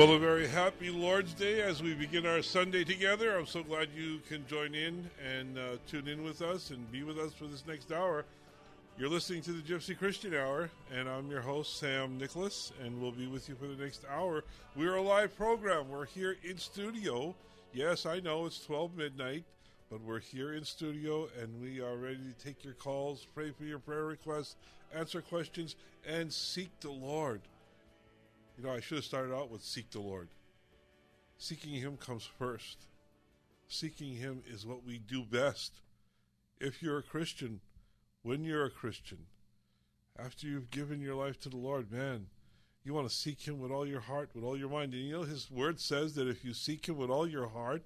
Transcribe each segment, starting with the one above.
Well, a very happy Lord's Day as we begin our Sunday together. I'm so glad you can join in and uh, tune in with us and be with us for this next hour. You're listening to the Gypsy Christian Hour, and I'm your host, Sam Nicholas, and we'll be with you for the next hour. We're a live program. We're here in studio. Yes, I know it's 12 midnight, but we're here in studio, and we are ready to take your calls, pray for your prayer requests, answer questions, and seek the Lord. You know, I should have started out with seek the Lord. Seeking Him comes first. Seeking Him is what we do best. If you're a Christian, when you're a Christian, after you've given your life to the Lord, man, you want to seek Him with all your heart, with all your mind. And you know, His Word says that if you seek Him with all your heart,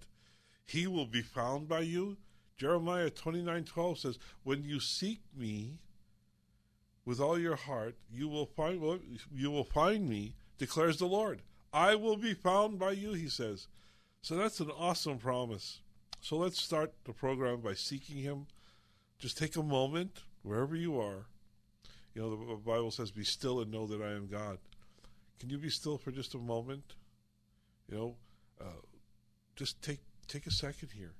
He will be found by you. Jeremiah twenty nine twelve says, When you seek me with all your heart, you will find you will find me declares the Lord. I will be found by you, he says. So that's an awesome promise. So let's start the program by seeking him. Just take a moment, wherever you are. You know, the Bible says, Be still and know that I am God. Can you be still for just a moment? You know, uh, just take take a second here.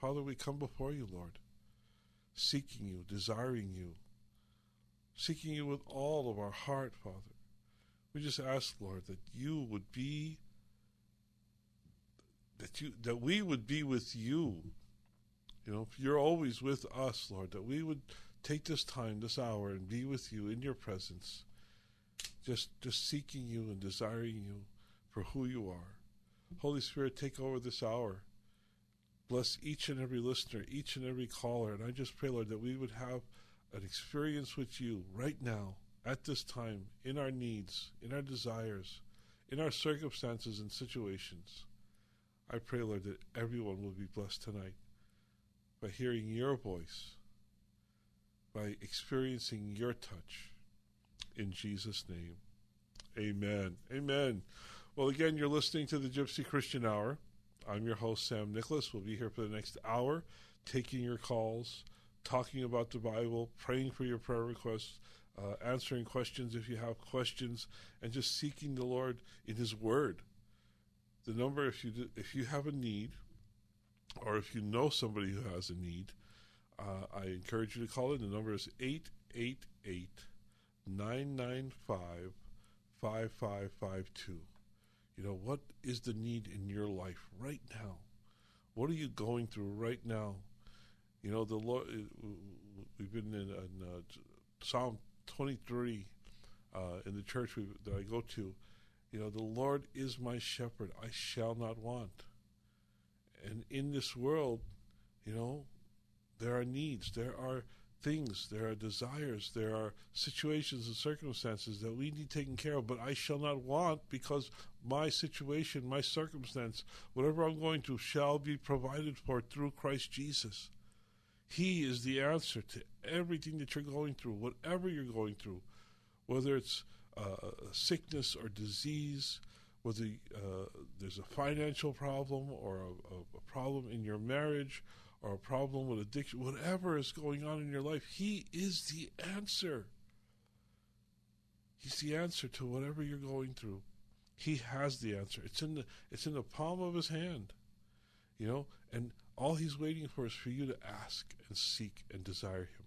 Father, we come before you, Lord, seeking you, desiring you, seeking you with all of our heart, Father. We just ask, Lord, that you would be that you that we would be with you. You know, you're always with us, Lord, that we would take this time, this hour, and be with you in your presence. Just just seeking you and desiring you for who you are. Holy Spirit, take over this hour. Bless each and every listener, each and every caller. And I just pray, Lord, that we would have an experience with you right now at this time in our needs, in our desires, in our circumstances and situations. I pray, Lord, that everyone will be blessed tonight by hearing your voice, by experiencing your touch. In Jesus' name, amen. Amen. Well, again, you're listening to the Gypsy Christian Hour. I'm your host, Sam Nicholas. We'll be here for the next hour, taking your calls, talking about the Bible, praying for your prayer requests uh, answering questions if you have questions, and just seeking the Lord in His Word. The number, if you do, if you have a need, or if you know somebody who has a need, uh, I encourage you to call in. The number is 888 995 5552. You know, what is the need in your life right now? What are you going through right now? You know, the Lord, uh, we've been in, in uh, Psalm 23 uh, in the church we, that I go to, you know, the Lord is my shepherd; I shall not want. And in this world, you know, there are needs, there are things, there are desires, there are situations and circumstances that we need taken care of, but I shall not want because my situation, my circumstance, whatever I'm going through, shall be provided for through Christ Jesus. He is the answer to everything that you're going through, whatever you're going through, whether it's uh, sickness or disease, whether uh, there's a financial problem or a, a, problem in your marriage or a problem with addiction, whatever is going on in your life, He is the answer. He's the answer to whatever you're going through. He has the answer. It's in the it's in the palm of his hand. You know, and all he's waiting for is for you to ask and seek and desire him.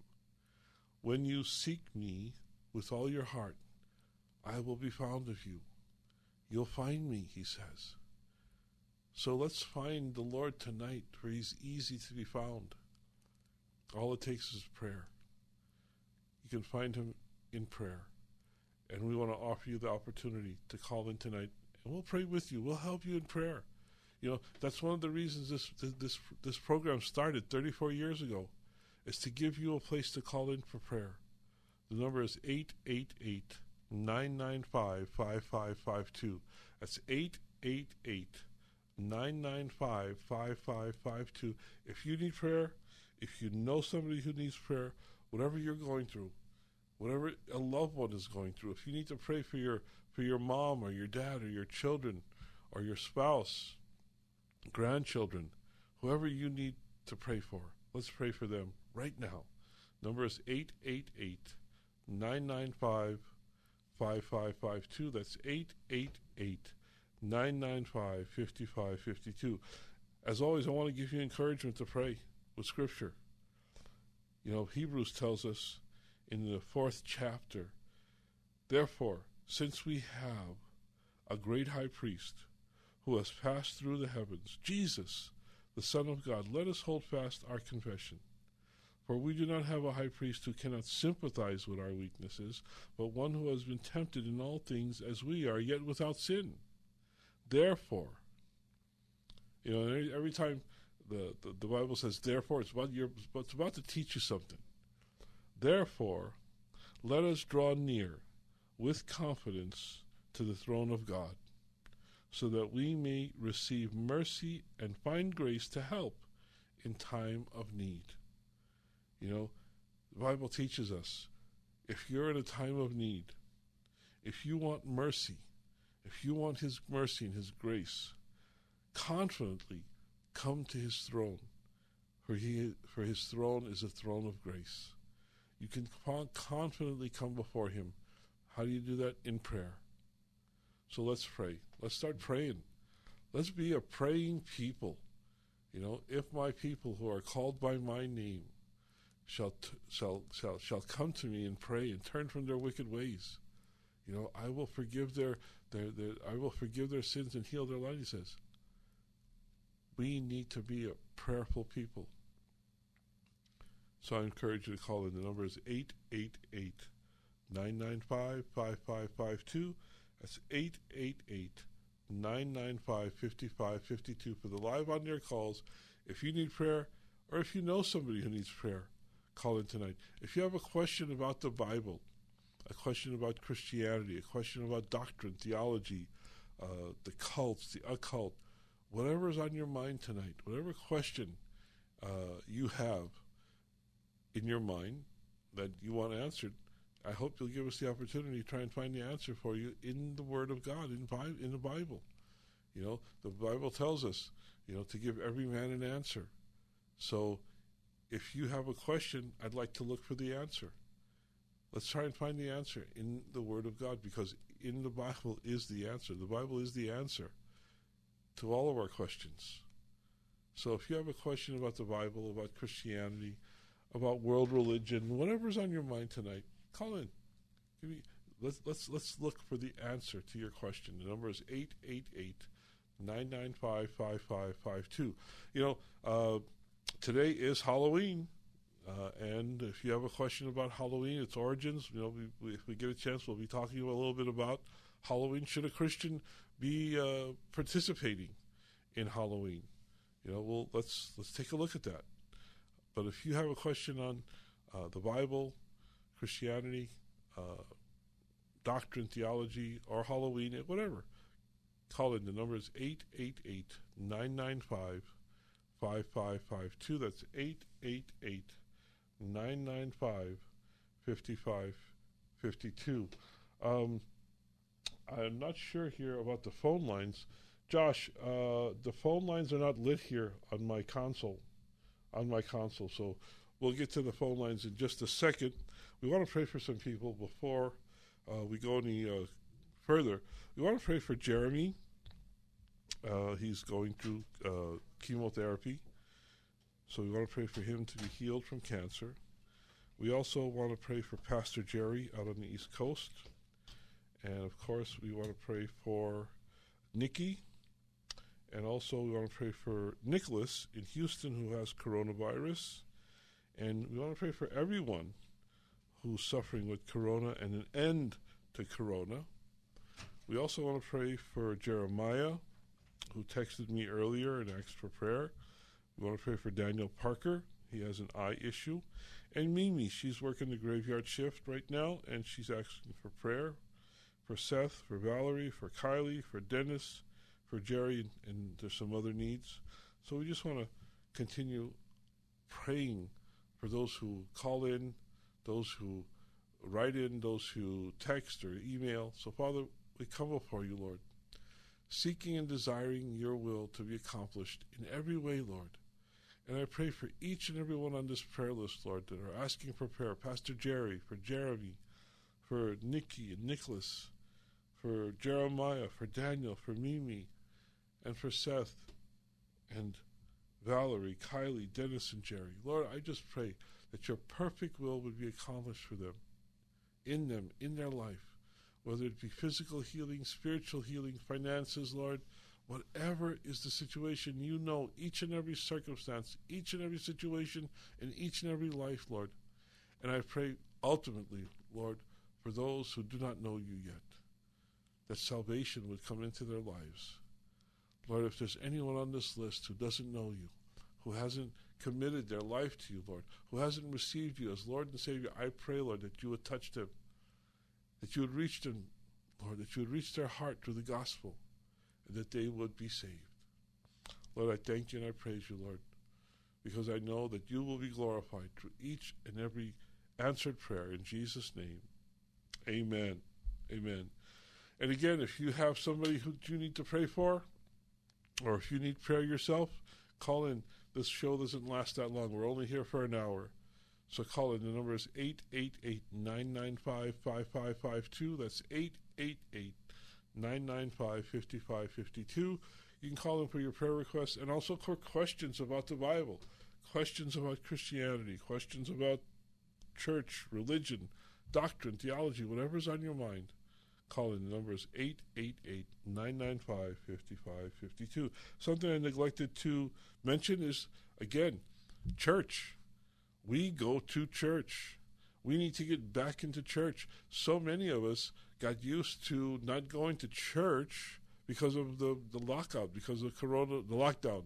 When you seek me with all your heart, I will be found of you. You'll find me, he says. So let's find the Lord tonight where he's easy to be found. All it takes is prayer. You can find him in prayer. And we want to offer you the opportunity to call in tonight, and we'll pray with you. We'll help you in prayer. You know, that's one of the reasons this this this program started 34 years ago, is to give you a place to call in for prayer. The number is 888 995 5552. That's 888 995 5552. If you need prayer, if you know somebody who needs prayer, whatever you're going through, whatever a loved one is going through, if you need to pray for your for your mom or your dad or your children or your spouse, grandchildren, whoever you need to pray for, let's pray for them right now. Number is 888 995 5552. That's 888 995 5552. As always, I want to give you encouragement to pray with Scripture. You know, Hebrews tells us in the fourth chapter, Therefore, since we have a great high priest who has passed through the heavens, Jesus, the Son of God, let us hold fast our confession. For we do not have a high priest who cannot sympathize with our weaknesses, but one who has been tempted in all things as we are, yet without sin. Therefore, you know, every time the, the, the Bible says therefore, it's about, your, it's about to teach you something. Therefore, let us draw near with confidence to the throne of God, so that we may receive mercy and find grace to help in time of need. You know, the Bible teaches us if you're in a time of need, if you want mercy, if you want His mercy and His grace, confidently come to His throne, for, he, for His throne is a throne of grace. You can confidently come before Him. How do you do that? In prayer. So let's pray. Let's start praying. Let's be a praying people. You know, if my people who are called by my name shall, t- shall, shall, shall come to me and pray and turn from their wicked ways. You know, I will forgive their, their, their I will forgive their sins and heal their land, he says. We need to be a prayerful people. So I encourage you to call in. The number is 888 995 5552. That's 888 995 5552 for the live on air calls. If you need prayer or if you know somebody who needs prayer, call in tonight. If you have a question about the Bible, a question about Christianity, a question about doctrine, theology, uh, the cults, the occult, whatever is on your mind tonight, whatever question uh, you have in your mind that you want answered, I hope you'll give us the opportunity to try and find the answer for you in the Word of God, in, in the Bible. You know, the Bible tells us, you know, to give every man an answer. So if you have a question, I'd like to look for the answer. Let's try and find the answer in the Word of God because in the Bible is the answer. The Bible is the answer to all of our questions. So if you have a question about the Bible, about Christianity, about world religion, whatever's on your mind tonight, call in. Me, let's let's let's look for the answer to your question. The number is 888 995 5552. You know, uh, today is Halloween. Uh, and if you have a question about Halloween, its origins, you know, we, we, if we get a chance, we'll be talking a little bit about Halloween. Should a Christian be uh, participating in Halloween? You know, well, let's let's take a look at that. But if you have a question on uh, the Bible, Christianity, uh, doctrine, theology, or Halloween, whatever, call in. The number is 888 995 5552. That's 888 995 5552. Um, I'm not sure here about the phone lines. Josh, uh, the phone lines are not lit here on my console. On my console, so we'll get to the phone lines in just a second. We want to pray for some people before uh, we go any uh, further, we want to pray for Jeremy. Uh, he's going through uh, chemotherapy, so we want to pray for him to be healed from cancer. We also want to pray for Pastor Jerry out on the East Coast. And of course, we want to pray for Nikki. And also, we want to pray for Nicholas in Houston who has coronavirus. And we want to pray for everyone who's suffering with corona and an end to corona. We also want to pray for Jeremiah, who texted me earlier and asked for prayer. We want to pray for Daniel Parker. He has an eye issue. And Mimi, she's working the graveyard shift right now, and she's asking for prayer for Seth, for Valerie, for Kylie, for Dennis, for Jerry, and there's some other needs. So we just want to continue praying for those who call in, those who write in, those who text or email. So, Father, we come before you, Lord, seeking and desiring your will to be accomplished in every way, Lord. And I pray for each and every one on this prayer list, Lord, that are asking for prayer. Pastor Jerry, for Jeremy, for Nikki and Nicholas, for Jeremiah, for Daniel, for Mimi, and for Seth and Valerie, Kylie, Dennis, and Jerry. Lord, I just pray that your perfect will would be accomplished for them, in them, in their life, whether it be physical healing, spiritual healing, finances, Lord, whatever is the situation, you know each and every circumstance, each and every situation, in each and every life, Lord. And I pray ultimately, Lord, for those who do not know you yet, that salvation would come into their lives. Lord, if there's anyone on this list who doesn't know you, who hasn't committed their life to you, Lord, who hasn't received you as Lord and Savior, I pray, Lord, that you would touch them, that you would reach them, Lord, that you would reach their heart through the gospel, and that they would be saved. Lord, I thank you and I praise you, Lord, because I know that you will be glorified through each and every answered prayer in Jesus' name. Amen. Amen. And again, if you have somebody who you need to pray for, or if you need prayer yourself, call in. This show doesn't last that long. We're only here for an hour. So call in. The number is 888 995 5552. That's 888 995 5552. You can call in for your prayer requests and also for questions about the Bible, questions about Christianity, questions about church, religion, doctrine, theology, whatever's on your mind. Call in. The number is 888 995 5552. Something I neglected to mention is, again, church. We go to church. We need to get back into church. So many of us got used to not going to church because of the, the lockout, because of corona, the lockdown,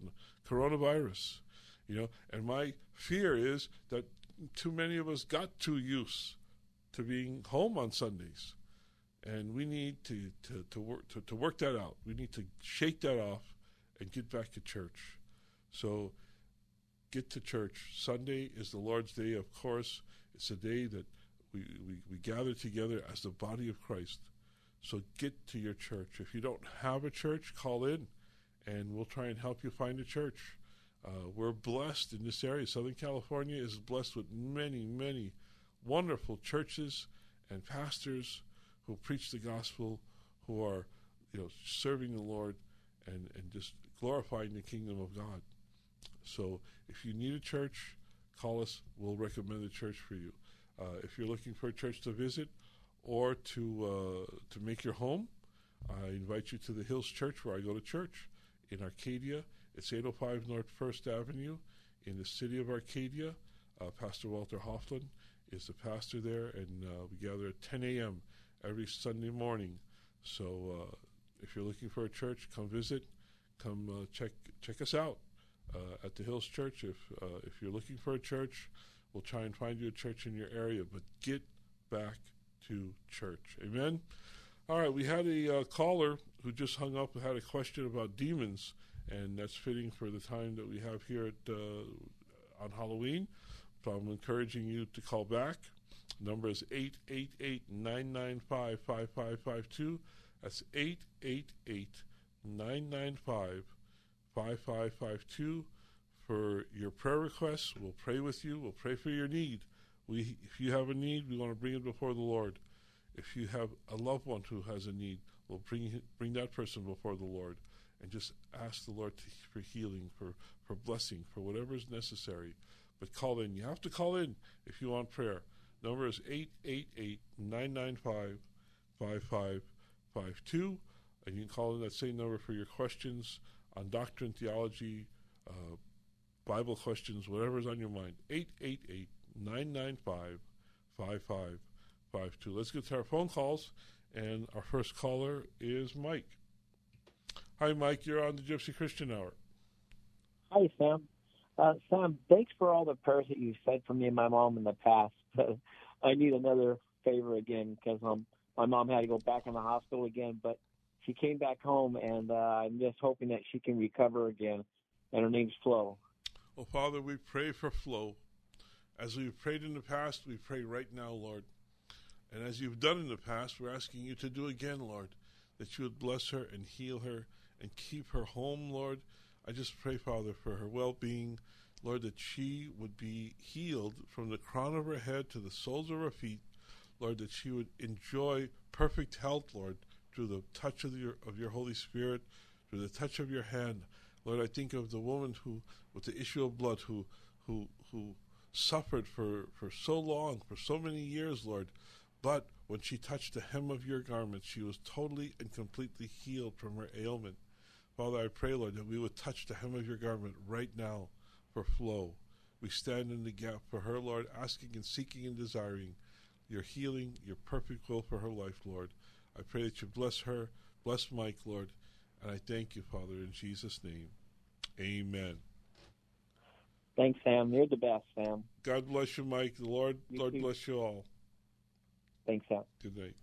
coronavirus. You know, and my fear is that too many of us got too used to being home on Sundays and we need to, to, to work to, to work that out. We need to shake that off and get back to church. So get to church. Sunday is the Lord's day, of course. It's a day that we, we, we gather together as the body of Christ. So get to your church. If you don't have a church, call in and we'll try and help you find a church. Uh, we're blessed in this area. Southern California is blessed with many, many wonderful churches and pastors who preach the gospel, who are you know serving the Lord and, and just glorifying the kingdom of God. So if you need a church, call us. We'll recommend a church for you. Uh, if you're looking for a church to visit or to uh, to make your home, I invite you to the Hills Church where I go to church in Arcadia. It's 805 North First Avenue in the city of Arcadia. Uh, pastor Walter Hoffman is the pastor there, and uh, we gather at 10 a.m every Sunday morning. So uh, if you're looking for a church, come visit. Come uh, check check us out uh, at the Hills Church. If uh, if you're looking for a church, we'll try and find you a church in your area. But get back to church. Amen. All right, we had a caller who just hung up and had a question about demons, and that's fitting for the time that we have here at on Halloween. So I'm encouraging you to call back. Number is 888 995 5552. That's 888 995 5552 for your prayer requests. We'll pray with you. We'll pray for your need. We, if you have a need, we want to bring it before the Lord. if you have a loved one who has a need, well, bring bring that person before the Lord, and just ask the Lord to, for healing, for for blessing, for whatever is necessary. But call in. You have to call in if you want prayer. Number is 888-995-5552. And you can call in that same number for your questions on doctrine, theology, uh, Bible questions, whatever's on your mind. 888 995 5552. Let's get to our phone calls. And our first caller is Mike. Hi, Mike. You're on the Gypsy Christian Hour. Hi, Sam. Uh, Sam, thanks for all the prayers that you've said for me and my mom in the past. I need another favor again because um, my mom had to go back in the hospital again, but she came back home, and uh, I'm just hoping that she can recover again. And her name's Flo. Well, Father, we pray for Flo. As we've prayed in the past, we pray right now, Lord. And as you've done in the past, we're asking you to do again, Lord, that you would bless her and heal her and keep her home, Lord. I just pray, Father, for her well being, Lord, that she would be healed from the crown of her head to the soles of her feet, Lord, that she would enjoy perfect health, Lord, through the touch of your of your Holy Spirit, through the touch of your hand. Lord, I think of the woman who, with the issue of blood, who who who suffered for, for so long, for so many years, Lord. But when she touched the hem of your garment, she was totally and completely healed from her ailment. Father, I pray, Lord, that we would touch the hem of your garment right now for Flo. We stand in the gap for her, Lord, asking and seeking and desiring your healing, your perfect will for her life, Lord. I pray that you bless her, bless Mike, Lord, and I thank you, Father, in Jesus' name. Amen. Thanks, Sam. You're the best, Sam. God bless you, Mike. The Lord, You Lord too. bless you all. Thanks, Sam. Good night.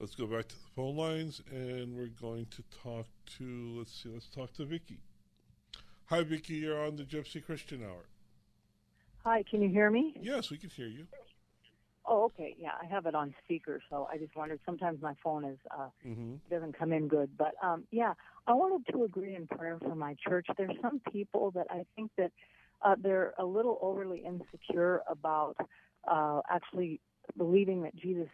Let's go back to the phone lines, and we're going to talk to. Let's see. Let's talk to Vicky. Hi, Vicky. You're on the Gypsy Christian Hour. Hi, can you hear me? Yes, we can hear you. Oh, okay. Yeah, I have it on speaker, so I just wondered. Sometimes my phone is uh, Mm-hmm. doesn't come in good, but um, yeah, I wanted to agree in prayer for my church. There's some people that I think that uh, they're a little overly insecure about uh, actually believing that Jesus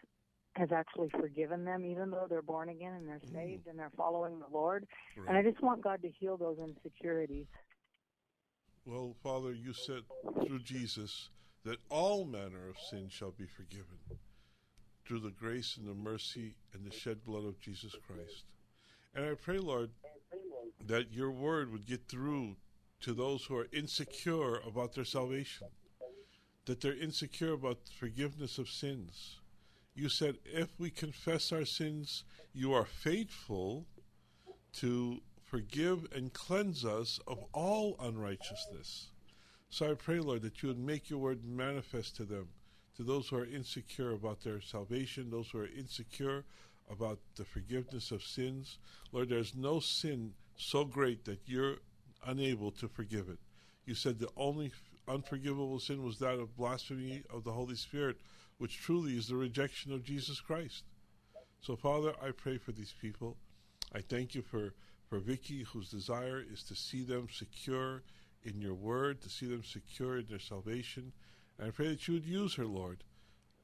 has actually forgiven them, even though they're born again and they're mm. saved and they're following the Lord. And I just want God to heal those insecurities. Well, Father, you said through Jesus that all manner of sin shall be forgiven through the grace and the mercy and the shed blood of Jesus Christ. And I pray, Lord, that your word would get through to those who are insecure about their salvation, that they're insecure about forgiveness of sins. You said, if we confess our sins, you are faithful to forgive and cleanse us of all unrighteousness. So I pray, Lord, that you would make your word manifest to them, to those who are insecure about their salvation, those who are insecure about the forgiveness of sins. Lord, there's no sin so great that you're unable to forgive it. You said the only unforgivable sin was that of blasphemy of the Holy Spirit, which truly is the rejection of Jesus Christ. So, Father, I pray for these people. I thank you for, for Vicky, whose desire is to see them secure in your word, to see them secure in their salvation. And I pray that you would use her, Lord,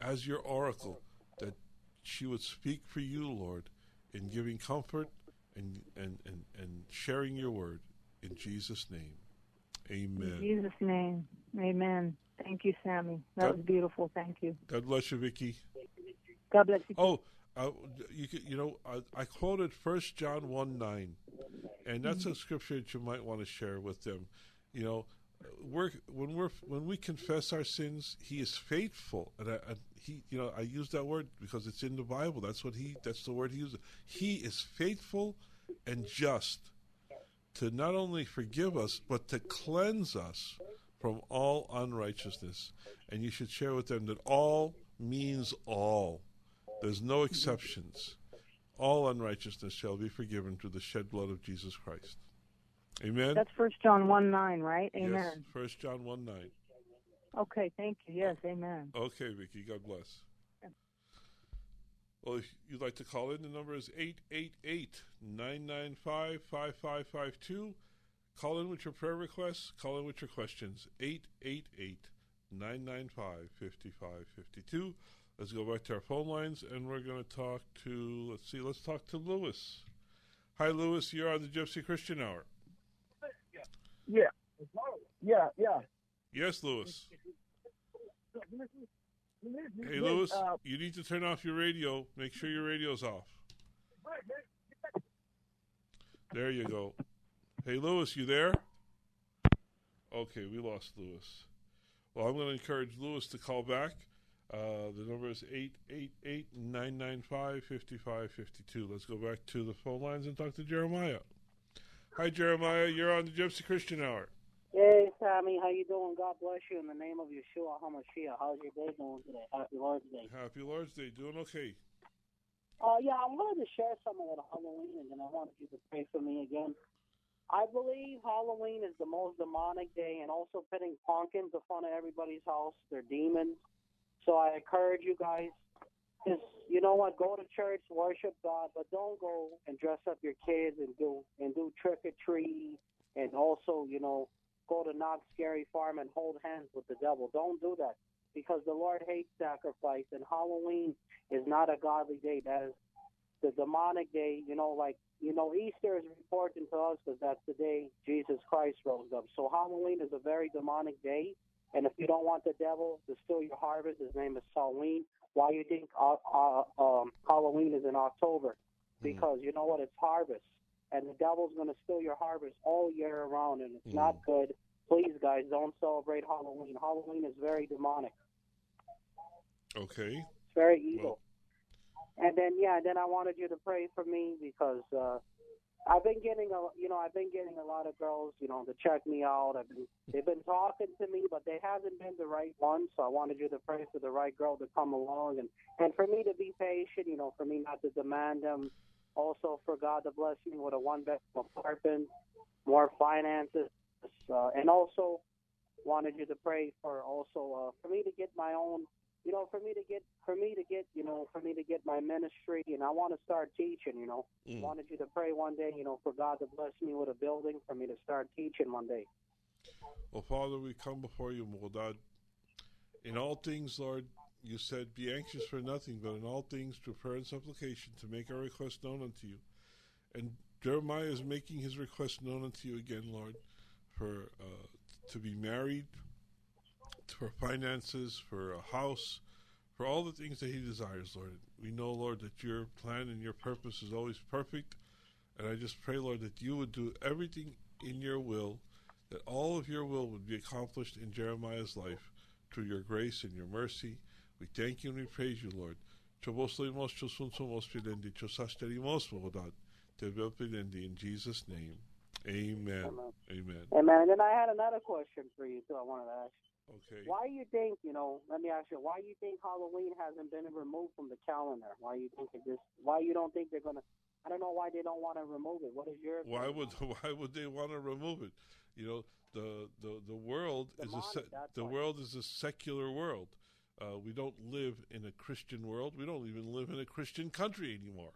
as your oracle, that she would speak for you, Lord, in giving comfort and, and, and, and sharing your word. In Jesus' name, Amen. In. Jesus' name, Amen. Thank you, Sammy. That God- was beautiful. Thank you. God bless you, Vicky. God bless you. Oh, uh, you you know, I, I quoted First John one nine, and that's a scripture that you might want to share with them. You know, we're when we're when we confess our sins, He is faithful, and I, I, He, you know, I use that word because it's in the Bible. That's what He, that's the word He uses. He is faithful and just to not only forgive us but to cleanse us from all unrighteousness. And you should share with them that all means all. There's no exceptions. All unrighteousness shall be forgiven through the shed blood of Jesus Christ. Amen. That's First John one nine, right? Amen. Yes. Amen. First John one nine. Okay, thank you. Yes, Amen. Okay, Vicky. God bless. Well, if you'd like to call in, the number is 888-995-5552. Call in with your prayer requests. Call in with your questions. 888-995-5552. Let's go back to our phone lines, and we're going to talk to, let's see, let's talk to Lewis. Hi, Lewis. You're on the Gypsy Christian Hour. Yeah. Yeah, yeah. Yes, Lewis. Hey, Lewis, Uh, you need to turn off your radio. Make sure your radio's off. There you go. Hey, Lewis, you there? Okay, we lost Lewis. Well, I'm going to encourage Lewis to call back. Uh, the number is 888 995 5552. Let's go back to the phone lines and talk to Jeremiah. Hi, Jeremiah. You're on the Gypsy Christian Hour. Hey, Tommy. how you doing? God bless you in the name of Yeshua HaMashiach. How's your day going today? Happy Lord's Day. Happy Lord's Day. Doing okay. Uh, yeah, I wanted to share something about Halloween, and I wanted you to pray for me again. I believe Halloween is the most demonic day, and also putting pumpkins in front of everybody's house. They're demons. So I encourage you guys, just you know what, go to church, worship God, but don't go and dress up your kids and do and do trick or treat, and also you know go to Knott's Scary Farm and hold hands with the devil. Don't do that because the Lord hates sacrifice, and Halloween is not a godly day. That is the demonic day. You know, like you know, Easter is important to us because that's the day Jesus Christ rose up. So Halloween is a very demonic day. And if you don't want the devil to steal your harvest, his name is Halloween. Why you think uh, uh, um, Halloween is in October? Because you know what? It's harvest, and the devil's going to steal your harvest all year around, and it's not good. Please, guys, don't celebrate Halloween. Halloween is very demonic. Okay. It's very evil. And then yeah, then I wanted you to pray for me because uh I've been getting a you know I've been getting a lot of girls you know to check me out. I've been they've been talking to me, but they haven't been the right one. So I wanted you to pray for the right girl to come along and and for me to be patient. You know, for me not to demand them. Also for God to bless me with a one bedroom apartment, more finances, uh, and also wanted you to pray for also uh, for me to get my own you know, for me to get, for me to get, you know, for me to get my ministry, and I want to start teaching. You know, Mm. wanted you to pray one day, you know, for God to bless me with a building for me to start teaching one day. Well, Father, we come before you, Moldad. In all things, Lord, you said, Be anxious for nothing, but in all things, through prayer and supplication, to make our request known unto you. And Jeremiah is making his request known unto you again, Lord, for uh, to be married, for finances, for a house, for all the things that he desires, Lord. We know, Lord, that your plan and your purpose is always perfect. And I just pray, Lord, that you would do everything in your will, that all of your will would be accomplished in Jeremiah's life through your grace and your mercy. We thank you and we praise you, Lord. Choboslimos, chosunsomos pidendi, chosasterimos, Mogodad. Oh Tebel pidendi, in Jesus' name. Amen. Amen. Amen. Amen. And then I had another question for you too. I wanted to ask. Okay. Why do you think, you know, let me ask you, why do you think Halloween hasn't been removed from the calendar? Why you think it just, why you don't think they're gonna, I don't know why they don't want to remove it. What is your Why would why would they want to remove it? You know, the the, the world is a the why. world is a secular world. Uh, we don't live in a Christian world. We don't even live in a Christian country anymore.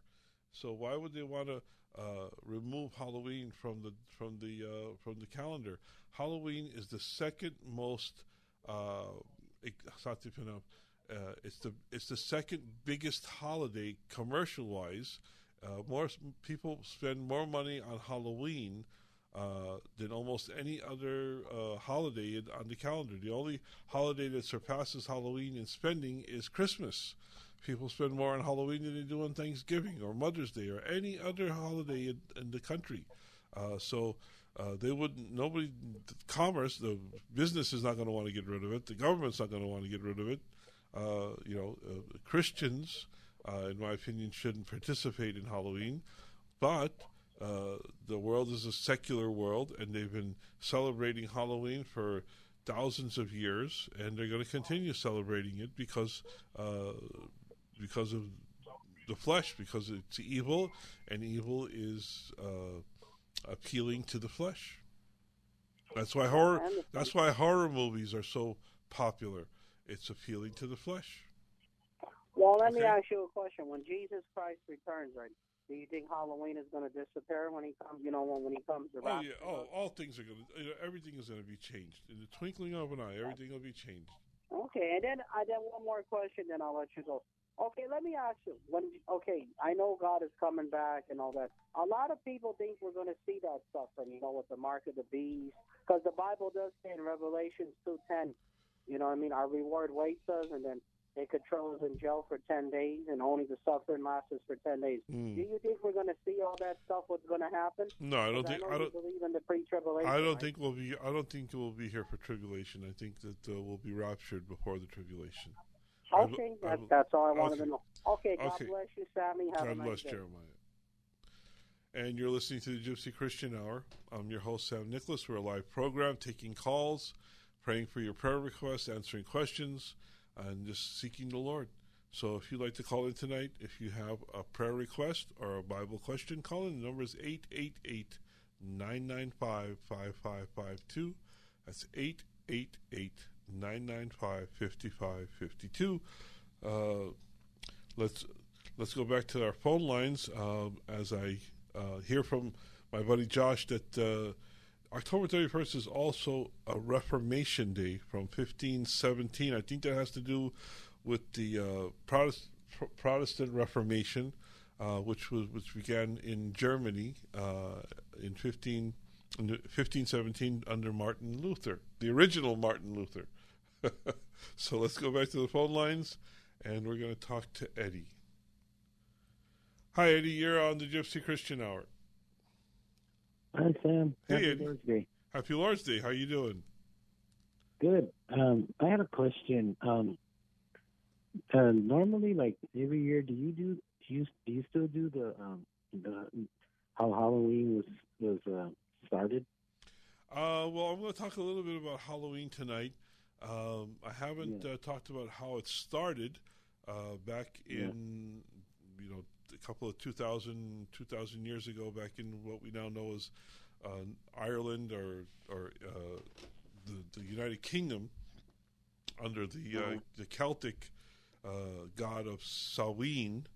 So why would they want to uh, remove Halloween from the from the uh, from the calendar? Halloween is the second most uh, uh, it's the it's the second biggest holiday commercial wise. Uh, more people spend more money on Halloween uh, than almost any other uh, holiday in, on the calendar. The only holiday that surpasses Halloween in spending is Christmas. People spend more on Halloween than they do on Thanksgiving or Mother's Day or any other holiday in, in the country. Uh, so uh, they wouldn't. Nobody, commerce, the business is not going to want to get rid of it. The government's not going to want to get rid of it. Uh, you know, uh, Christians, uh, in my opinion, shouldn't participate in Halloween, but uh, the world is a secular world, and they've been celebrating Halloween for thousands of years, and they're going to continue celebrating it because uh, because of the flesh, because it's evil, and evil is appealing to the flesh. That's why horror. That's why horror movies are so popular. It's appealing to the flesh. Well, let me ask you a question. When Jesus Christ returns, right? Do you think Halloween is going to disappear when he comes? You know, when, when he comes Oh around? yeah. Oh, all things are going to. You know, everything is going to be changed in the twinkling of an eye. Everything will be changed. Okay, and then I then one more question, then I'll let you go. Okay, let me ask you. When okay, I know God is coming back and all that. A lot of people think we're going to see that stuff, and you know, with the mark of the beast, because the Bible does say in Revelation two ten, you know, what I mean, our reward waits us, and then they could throw us in jail for ten days, and only the suffering lasts for ten days. Mm. Do you think we're going to see all that stuff? What's going to happen? No, I don't think. know I don't. believe in the pre-tribulation. I don't right? think we'll be. I don't think we'll be here for tribulation. I think that uh, we'll be raptured before the tribulation. Okay, I that's, all I wanted okay. to know. Okay, God Okay. bless you, Sammy. Have a God nice bless day. Jeremiah. And you're listening to the Gypsy Christian Hour. I'm your host, Sam Nicholas. We're a live program taking calls, praying for your prayer requests, answering questions, and just seeking the Lord. So if you'd like to call in tonight, if you have a prayer request or a Bible question, call in. The number is 888 995 5552. That's 888 995 5552. Uh, let's let's go back to our phone lines um, as I uh, hear from my buddy Josh that uh, October 31st is also a Reformation Day from 1517. I think that has to do with the uh, Protest- Pro- Protestant Reformation, uh, which was which began in Germany uh, in 15. In 1517 under Martin Luther, the original Martin Luther. so let's go back to the phone lines and we're going to talk to Eddie. Hi, Eddie. You're on the Gypsy Christian Hour. Hi, Sam. Hey, Happy Eddie. Lord's Day. Happy Lord's Day. How you doing? Good. Um, I had a question. Um, uh, normally, like every year, do you do do you do you still do the um the how Halloween was was uh, started? Uh, well, I'm going to talk a little bit about Halloween tonight. Um, I haven't uh, talked about how it started uh, back in, you know, a couple of 2000, 2000 years ago, back in what we now know as uh, Ireland or or uh, the, the United Kingdom under the uh, the Celtic uh, god of Samhain.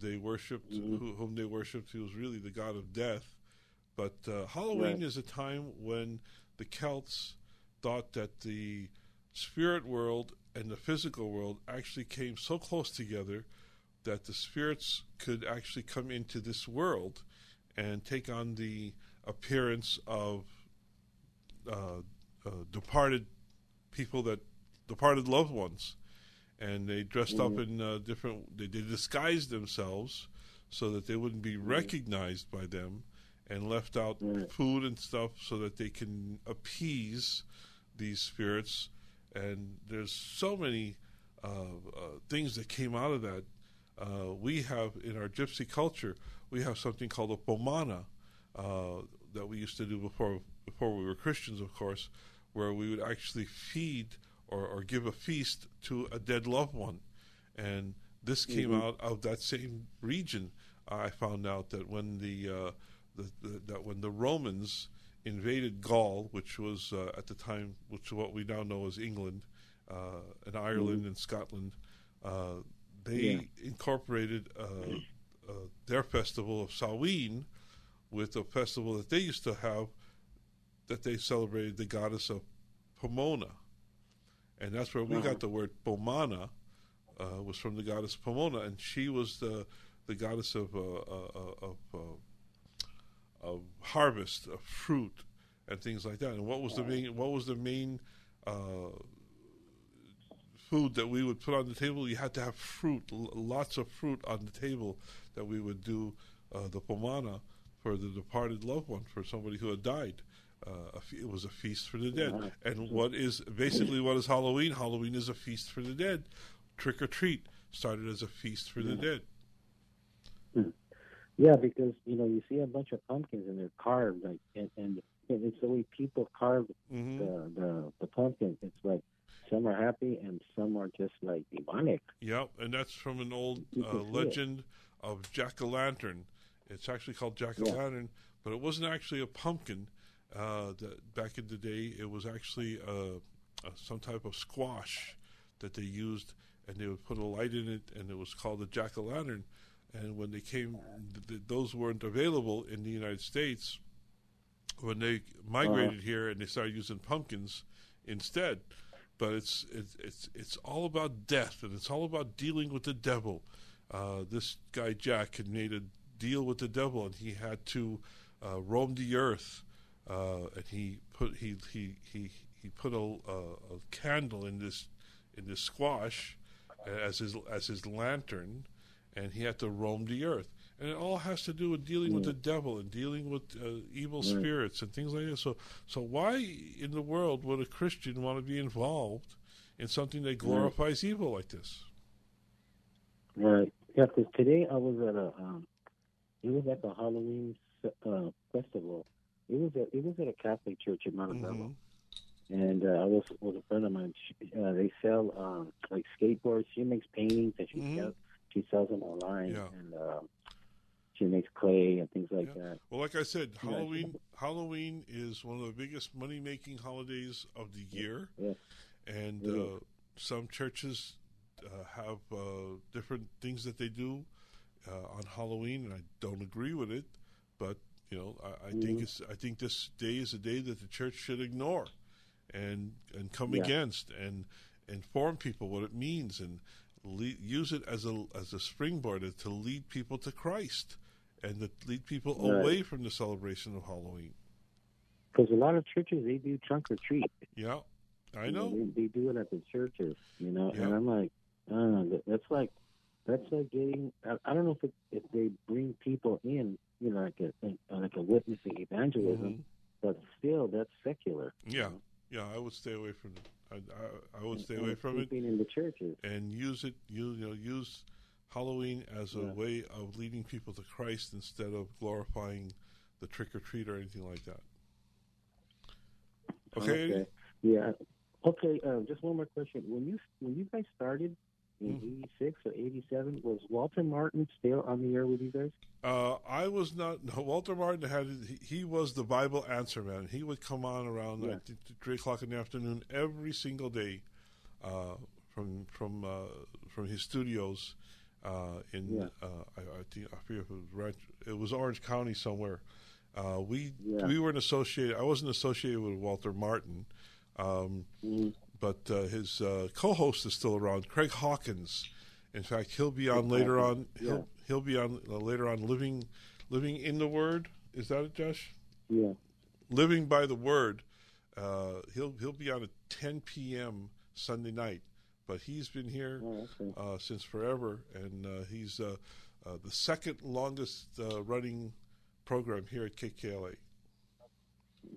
They worshipped who, whom they worshipped. He was really the god of death. But uh, Halloween Right. is a time when the Celts thought that the spirit world and the physical world actually came so close together that the spirits could actually come into this world and take on the appearance of uh, uh, departed people that departed loved ones, and they dressed up in uh, different. They, they disguised themselves so that they wouldn't be recognized by them, and left out food and stuff so that they can appease these spirits. And there's so many uh, uh, things that came out of that. Uh, we have in our gypsy culture, we have something called a pomana uh, that we used to do before before we were Christians, of course, where we would actually feed or, or give a feast to a dead loved one, and this came Mhm. out of that same region. I found out that when the, uh, the, the that when the Romans invaded Gaul, which was uh, at the time, which what we now know as England, uh, and Ireland and Scotland, uh, they incorporated uh, uh, their festival of Samhain with a festival that they used to have that they celebrated the goddess of Pomona. And that's where we Uh-huh. got the word Pomana, uh, was from the goddess Pomona, and she was the the goddess of uh, uh, of uh, of harvest, of fruit, and things like that. And what was the main what was the main uh, food that we would put on the table? You had to have fruit, l- lots of fruit on the table that we would do uh, the pomana for the departed loved one, for somebody who had died. Uh, a fe- it was a feast for the dead. And what is basically what is Halloween? Halloween is a feast for the dead. Trick or treat started as a feast for the dead. Yeah, because you know you see a bunch of pumpkins and they're carved like, and, and it's the way people carve Mm-hmm. the, the the pumpkins. It's like some are happy and some are just like demonic. Yep, and that's from an old uh, see it. legend of Jack o' Lantern. It's actually called Jack o' Yeah. Lantern, but it wasn't actually a pumpkin. Uh, that back in the day, it was actually uh, uh, some type of squash that they used, and they would put a light in it, and it was called a Jack o' Lantern. And when they came, th- th- those weren't available in the United States. When they migrated here and they started using pumpkins instead, but it's it's it's it's all about death and it's all about dealing with the devil. Uh, this guy Jack had made a deal with the devil, and he had to uh, roam the earth, uh, and he put he he he he put a, a, a candle in this in this squash as his as his lantern, and he had to roam the earth. And it all has to do with dealing with the devil and dealing with uh, evil Right. spirits and things like that. So, so why in the world would a Christian want to be involved in something that glorifies evil like this? Right. Yeah, 'cause today I was at a um, it was at the Halloween uh, festival. It was at it was at a Catholic church in Montebello, and uh, I was with a friend of mine. She, uh, they sell um, like skateboards. She makes paintings and she sells she sells them online, Yeah. and um, she makes clay and things like that. Well, like I said, Yeah. Halloween Halloween is one of the biggest money making holidays of the year, Yeah. and Yeah. uh, some churches uh, have uh, different things that they do uh, on Halloween, and I don't agree with it. But you know, I, I think Mhm. it's I think this day is a day that the church should ignore, and and come Yeah. against and inform people what it means and lead, use it as a as a springboard to lead people to Christ and to lead people Right. away from the celebration of Halloween. Because a lot of churches they do trunk or treat. Yeah, I You know. they, they do it at the churches, you know, Yeah. and I'm like, uh, that, that's like, that's like getting. I, I don't know if it, if they bring people in, you know, like a like, a witnessing evangelism, Mhm. but still that's secular. Yeah, yeah. I would stay away from it. I, I, I would stay And away from it in the churches. and use it. You, you know, use Halloween as a Yeah. way of leading people to Christ instead of glorifying the trick or treat or anything like that. Okay. Okay. Yeah. Okay. Um, just one more question. When you when you guys started in Mm-hmm. '86 or '87, was Walter Martin still on the air with you guys? Uh, I was not. No, Walter Martin had. He, he was the Bible answer man. He would come on around Yeah. Think, three o'clock in the afternoon every single day, uh, from from uh, from his studios uh, in. Yeah. Uh, I, I think I forget if it was Ranch, it was Orange County somewhere. Uh, we Yeah. we weren't associated. I wasn't associated with Walter Martin, um, Mm-hmm. But uh, his uh, co-host is still around, Craig Hawkins. In fact, he'll be on Craig later on. He'll yeah. he'll be on uh, later on. Living living in the Word. Is that it, Josh? Yeah. Living by the Word. Uh, he'll he'll be on at 10 p.m. Sunday night, but he's been here Oh, okay. uh, since forever, and uh, he's uh, uh, the second longest uh, running program here at KKLA.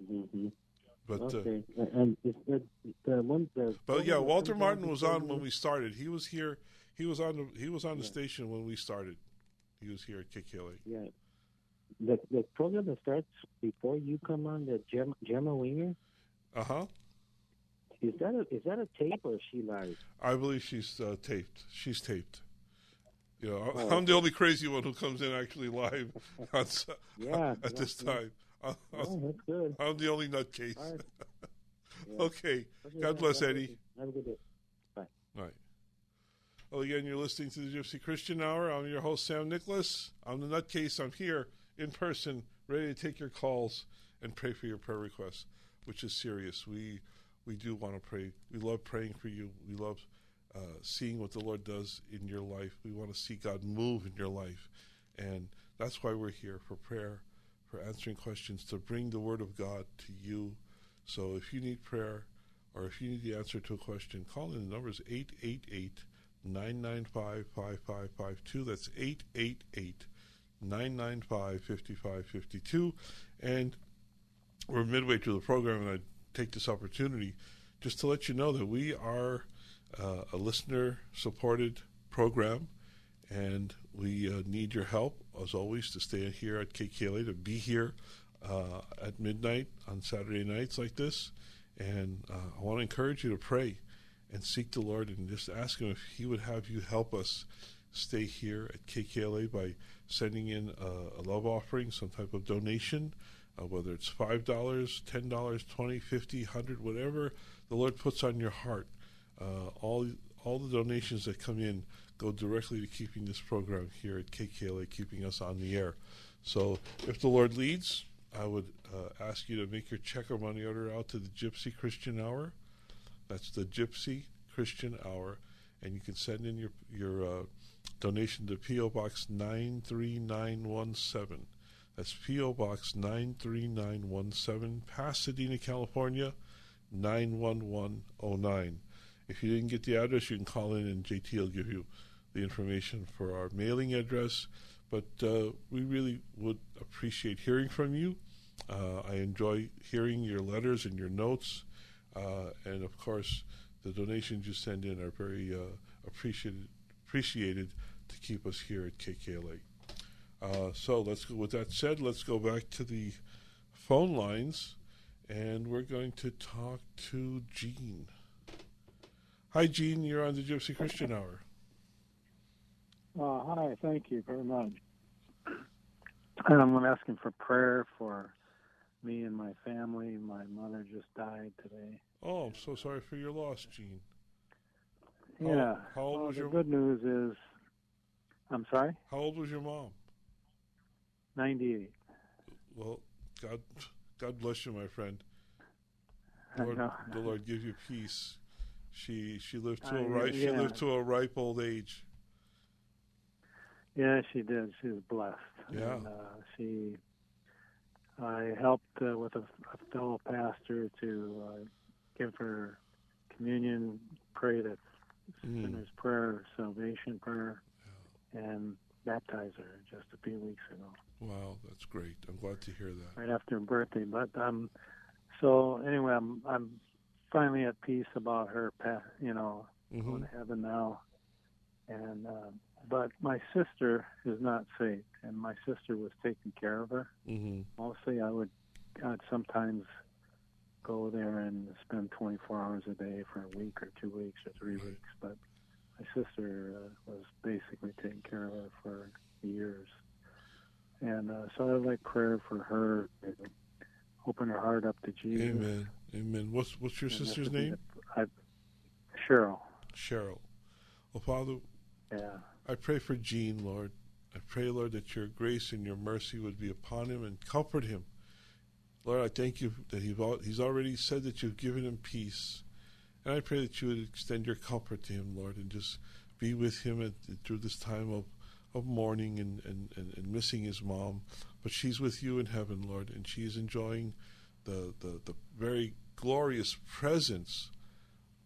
Mm-hmm. But uh, okay. and the one the But yeah, Walter Martin was on when we started. He was here. He was on the he was on the station when we started. He was here at KKLA. Yeah. The the program that starts before you come on, the Gem, Gemma Winger, Uh huh. is that a is that a tape or is she live? I believe she's uh, taped. She's taped. You know, Oh, I'm the only crazy one who comes in actually live on, Yeah, at this yeah, yeah. time. Oh, that's good. I'm the only nutcase. All right. Yeah. Okay. Okay, God bless, Eddie. Have a good day. Bye. Right. Well, again, you're listening to the Gypsy Christian Hour. I'm your host, Sam Nicholas. I'm the nutcase. I'm here in person, ready to take your calls and pray for your prayer requests, which is serious. We we do want to pray. We love praying for you. We love uh, seeing what the Lord does in your life. We want to see God move in your life, and that's why we're here for prayer, for answering questions, to bring the Word of God to you. So if you need prayer or if you need the answer to a question, call in. The number is 888 995 5552. That's 888 995 5552. And we're midway through the program, and I take this opportunity just to let you know that we are uh, a listener supported program, and we uh, need your help, as always, to stay here at KKLA, to be here uh, at midnight on Saturday nights like this. And uh, I want to encourage you to pray and seek the Lord and just ask Him if He would have you help us stay here at KKLA by sending in a, a love offering, some type of donation, uh, whether it's $5, $10, $20, $50, $100, whatever the Lord puts on your heart. Uh, all, all the donations that come in go directly to keeping this program here at KKLA, keeping us on the air. So if the Lord leads, I would uh, ask you to make your check or money order out to the Gypsy Christian Hour, That's the Gypsy Christian Hour, and you can send in your your uh, donation to PO Box nine three nine one seven. That's PO Box nine three nine one seven, Pasadena, California nine one one zero nine. If you didn't get the address, you can call in, and JT will give you the information for our mailing address. But uh, we really would appreciate hearing from you. Uh, I enjoy hearing your letters and your notes, uh, and of course, the donations you send in are very uh, appreciated appreciated to keep us here at KKLA. Uh, so let's go. With that said, let's go back to the phone lines, and we're going to talk to Jean. Hi, Jean. You're on the Gypsy Christian Hour. Uh, hi, thank you very much. And I'm asking for prayer for me and my family. My mother just died today. Oh, I'm so sorry for your loss, Jean. How, yeah. How old well, was the your? good news is, I'm sorry. How old was your mom? Ninety-eight. Well, God, God bless you, my friend. I Lord, the Lord give you peace. She she lived to I- a ripe she yeah. lived to a ripe old age. Yeah, she did. She was blessed. Yeah. And, uh, she, I helped uh, with a, a fellow pastor to uh, give her communion, pray that Mm. sinner's prayer, salvation prayer, and baptize her just a few weeks ago. Wow, that's great. I'm glad to hear that. right after her birthday. But um, so anyway, I'm I'm finally at peace about her. You know, Mhm. going to heaven now. And uh, but my sister is not saved, and my sister was taking care of her. Mm-hmm. Mostly, I would I'd sometimes go there and spend 24 hours a day for a week or two weeks or three weeks. But my sister uh, was basically taking care of her for years. And uh, so I'd like prayer for her to open her heart up to Jesus. Amen. Amen. What's what's your And sister's would name? I, Cheryl. Cheryl. Well, Father, Yeah. I pray for Jean, Lord. I pray, Lord, that your grace and your mercy would be upon him and comfort him. Lord, I thank you that he's already said that you've given him peace. And I pray that you would extend your comfort to him, Lord, and just be with him at, through this time of, of mourning and, and, and, and missing his mom. But she's with you in heaven, Lord, and she is enjoying the, the, the very glorious presence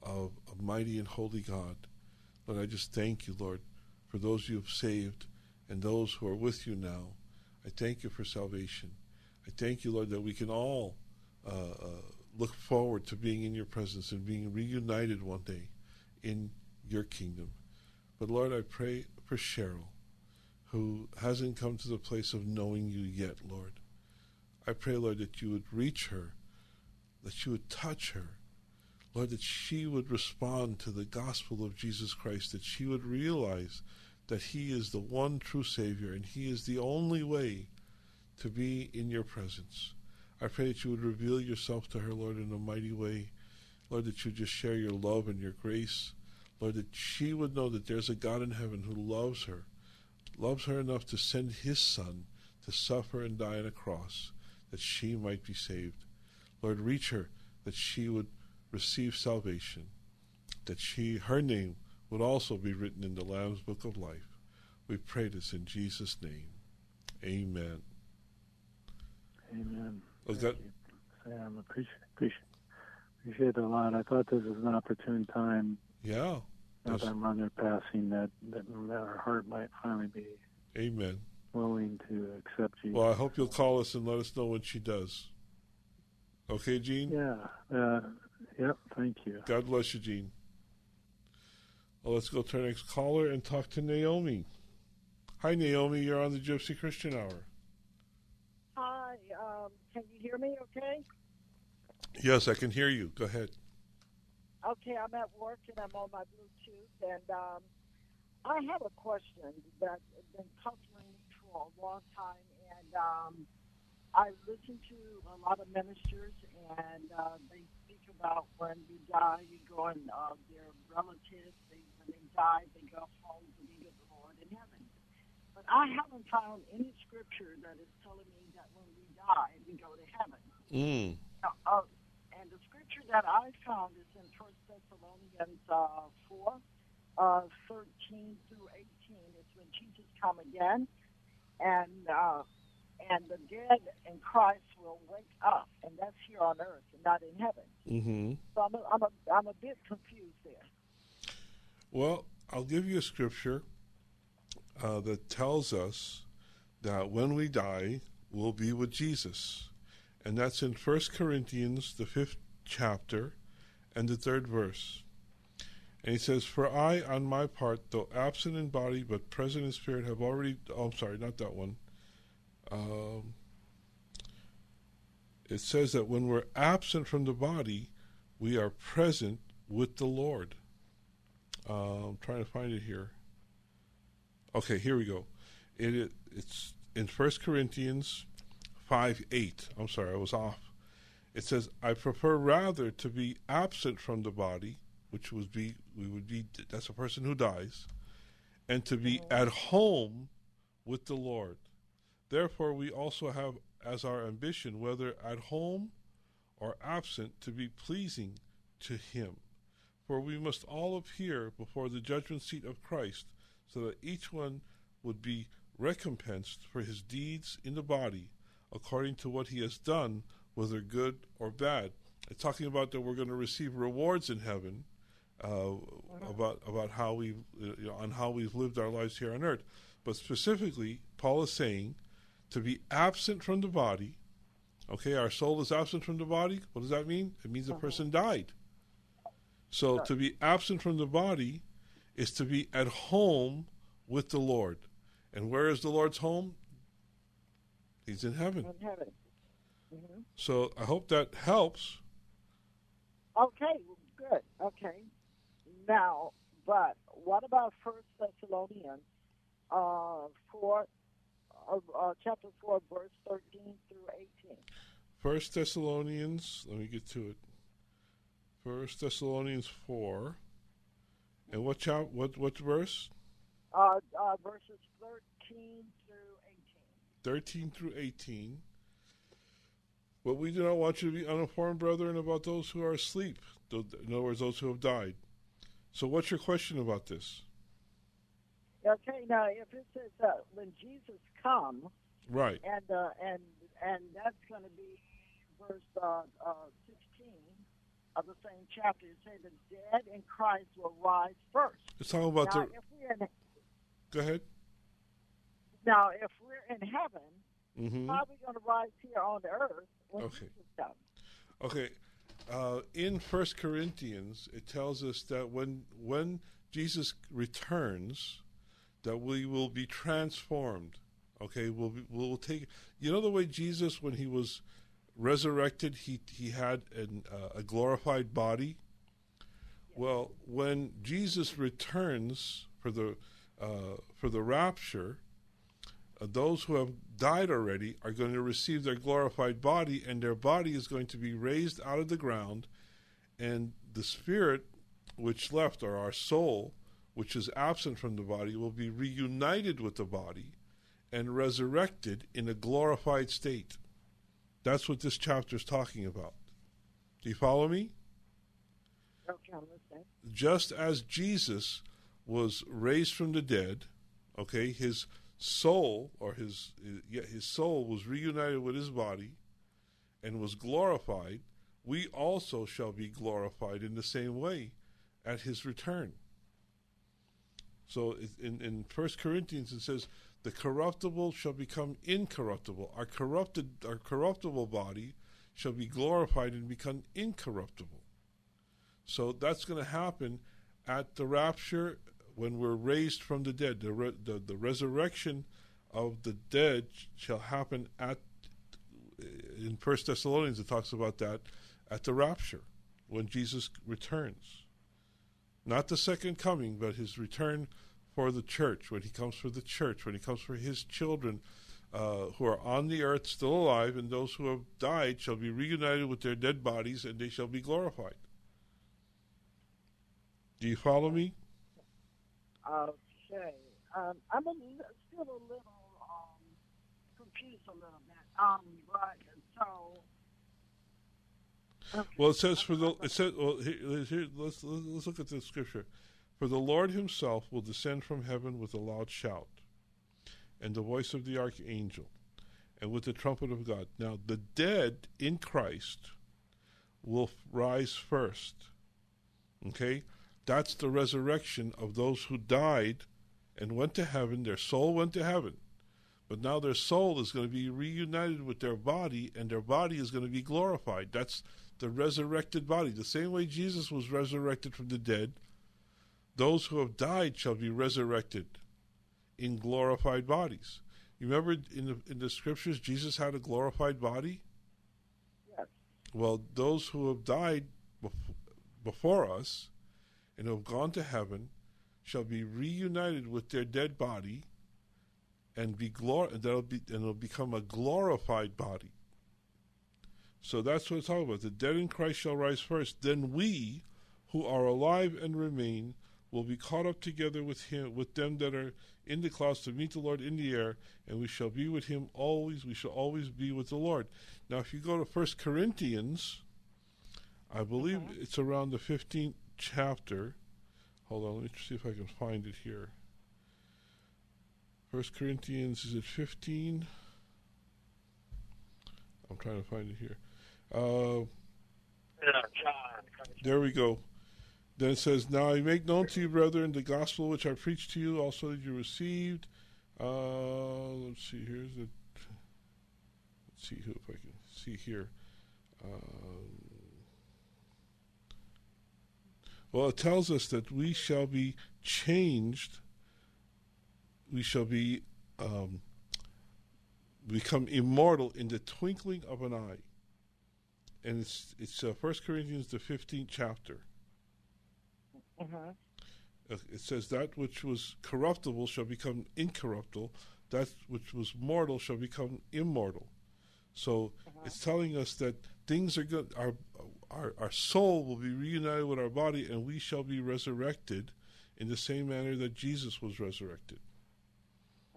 of a mighty and holy God. Lord, I just thank you, Lord, for those you have saved and those who are with you now. I thank you for salvation. I thank you, Lord, that we can all uh, uh, look forward to being in your presence and being reunited one day in your kingdom. But Lord, I pray for Cheryl, who hasn't come to the place of knowing you yet, Lord. I pray, Lord, that you would reach her, that you would touch her, Lord, that she would respond to the gospel of Jesus Christ, that she would realize that He is the one true Savior and He is the only way to be in your presence. I pray that you would reveal yourself to her, Lord, in a mighty way. Lord, that you just share your love and your grace. Lord, that she would know that there's a God in heaven who loves her, loves her enough to send His Son to suffer and die on a cross that she might be saved. Lord, reach her that she would receive salvation, that she her name would also be written in the Lamb's book of life. We pray this in Jesus' name. Amen. Amen. Was Thank that- you, Sam, appreciate, appreciate, appreciate it a lot. I thought this was an opportune time. Yeah. That I'm on their passing, that, that that our heart might finally be Amen. willing to accept Jesus. Well, I hope you'll call us and let us know when she does. Okay, Gene? Yeah. Uh, yep. Thank you. God bless you, Gene. Well, let's go to our next caller and talk to Naomi. Hi, Naomi. You're on the Gypsy Christian Hour. Hi, um, can you hear me okay? Yes, I can hear you. Go ahead. Okay, I'm at work and I'm on my Bluetooth, and um, I have a question that's been puzzling me for a long time. And um, I listen to a lot of ministers, and uh, they speak about when you die, you go and uh, their relatives, they, they die, they go home to be with the Lord in heaven. But I haven't found any scripture that is telling me that when we die, we go to heaven. Mm. Uh, and the scripture that I found is in First Thessalonians uh, 4, uh, 13 through 18. It's when Jesus come again, and uh, and the dead in Christ will wake up, and that's here on earth and not in heaven. Mm-hmm. So I'm a, I'm a, I'm a bit confused there. Well, I'll give you a scripture uh, that tells us that when we die, we'll be with Jesus. And that's in 1 Corinthians, the fifth chapter, and the third verse. And he says, For I, on my part, though absent in body, but present in spirit, have already. Oh, I'm sorry, not that one. Um, it says that when we're absent from the body, we are present with the Lord. Uh, I'm trying to find it here. Okay, here we go. It, it it's in First Corinthians five eight. I'm sorry, I was off. It says, "I prefer rather to be absent from the body, which would be we would be that's a person who dies, and to be at home with the Lord. Therefore, we also have as our ambition, whether at home or absent, to be pleasing to Him." For we must all appear before the judgment seat of Christ, so that each one would be recompensed for his deeds in the body, according to what he has done, whether good or bad. It's talking about that we're going to receive rewards in heaven, uh, about about how we you know, on how we've lived our lives here on earth. But specifically, Paul is saying to be absent from the body. Okay, our soul is absent from the body. What does that mean? It means the person died. So to be absent from the body is to be at home with the Lord. And where is the Lord's home? He's in heaven. In heaven. hmm So I hope that helps. Okay, good. Okay. Now, but what about First Thessalonians uh, four, uh, uh, chapter four, verse thirteen through eighteen? First Thessalonians, let me get to it. First Thessalonians four. And what chap what what verse? Uh, uh, verses thirteen through eighteen. 13 through 18. But we do not want you to be uninformed, brethren, about those who are asleep. In other words, those who have died. So, what's your question about this? Okay, now if it says uh, when Jesus come, Right. and uh, and and that's going to be verse uh, uh, of the same chapter. It says the dead in Christ will rise first. It's talking about now, the. if we're in, Go ahead. now if we're in heaven, hmm how are we going to rise here on the earth when Okay. Jesus comes? Okay. Uh, in First Corinthians, it tells us that when when Jesus returns, that we will be transformed. Okay, we'll be, we'll take. You know the way Jesus, when he was resurrected, he he had an, uh, a glorified body. Well, when Jesus returns for the uh, for the rapture, uh, those who have died already are going to receive their glorified body, and their body is going to be raised out of the ground, and the spirit which left, or our soul, which is absent from the body, will be reunited with the body and resurrected in a glorified state. That's what this chapter is talking about. Do you follow me? Okay, I'm listening. just as Jesus was raised from the dead, okay, his soul or his yeah, his soul was reunited with his body and was glorified, we also shall be glorified in the same way at his return. So in in First Corinthians it says the corruptible shall become incorruptible. Our corrupted our corruptible body shall be glorified and become incorruptible. So that's going to happen at the rapture when we're raised from the dead. The, re- the, the resurrection of the dead shall happen at in First Thessalonians. It talks about that at the rapture when Jesus returns, not the second coming, but his return for the church when he comes for the church when he comes for his children. Uh, who are on the earth still alive, and those who have died shall be reunited with their dead bodies, and they shall be glorified. Do you follow me? Okay, um, I'm a, li- still a little um, confused a little bit. Um, but so Well, it says for the it says well here, here let's let's look at the scripture. For the Lord Himself will descend from heaven with a loud shout, and the voice of the archangel, and with the trumpet of God. Now the dead in Christ will rise first. Okay, that's the resurrection of those who died and went to heaven. Their soul went to heaven. But now their soul is going to be reunited with their body, and their body is going to be glorified. That's the resurrected body. The same way Jesus was resurrected from the dead, those who have died shall be resurrected in glorified bodies. You remember in the, in the scriptures, Jesus had a glorified body? Yes. Well, those who have died bef- before us and who have gone to heaven shall be reunited with their dead body and be glor- and that'll be and it'll become a glorified body. So that's what it's all about. The dead in Christ shall rise first. Then we, who are alive and remain, will be caught up together with him with them that are in the clouds to meet the Lord in the air, and we shall be with him always. We shall always be with the Lord. Now, if you go to First Corinthians, I believe it's around the fifteenth chapter. Hold on, let me see if I can find it here. First Corinthians is it fifteen? I'm trying to find it here. Uh, there we go. Then it says, Now I make known to you, brethren, the gospel which I preached to you, also that you received. Uh, let's see, here's the. Let's see who if I can see here. Um, well, it tells us that we shall be changed. We shall be um, become immortal in the twinkling of an eye. And it's it's uh, First Corinthians the fifteenth chapter. Mm-hmm. Uh, It says that which was corruptible shall become incorruptible; that which was mortal shall become immortal. So it's telling us that things are good. Our our our soul will be reunited with our body, and we shall be resurrected in the same manner that Jesus was resurrected.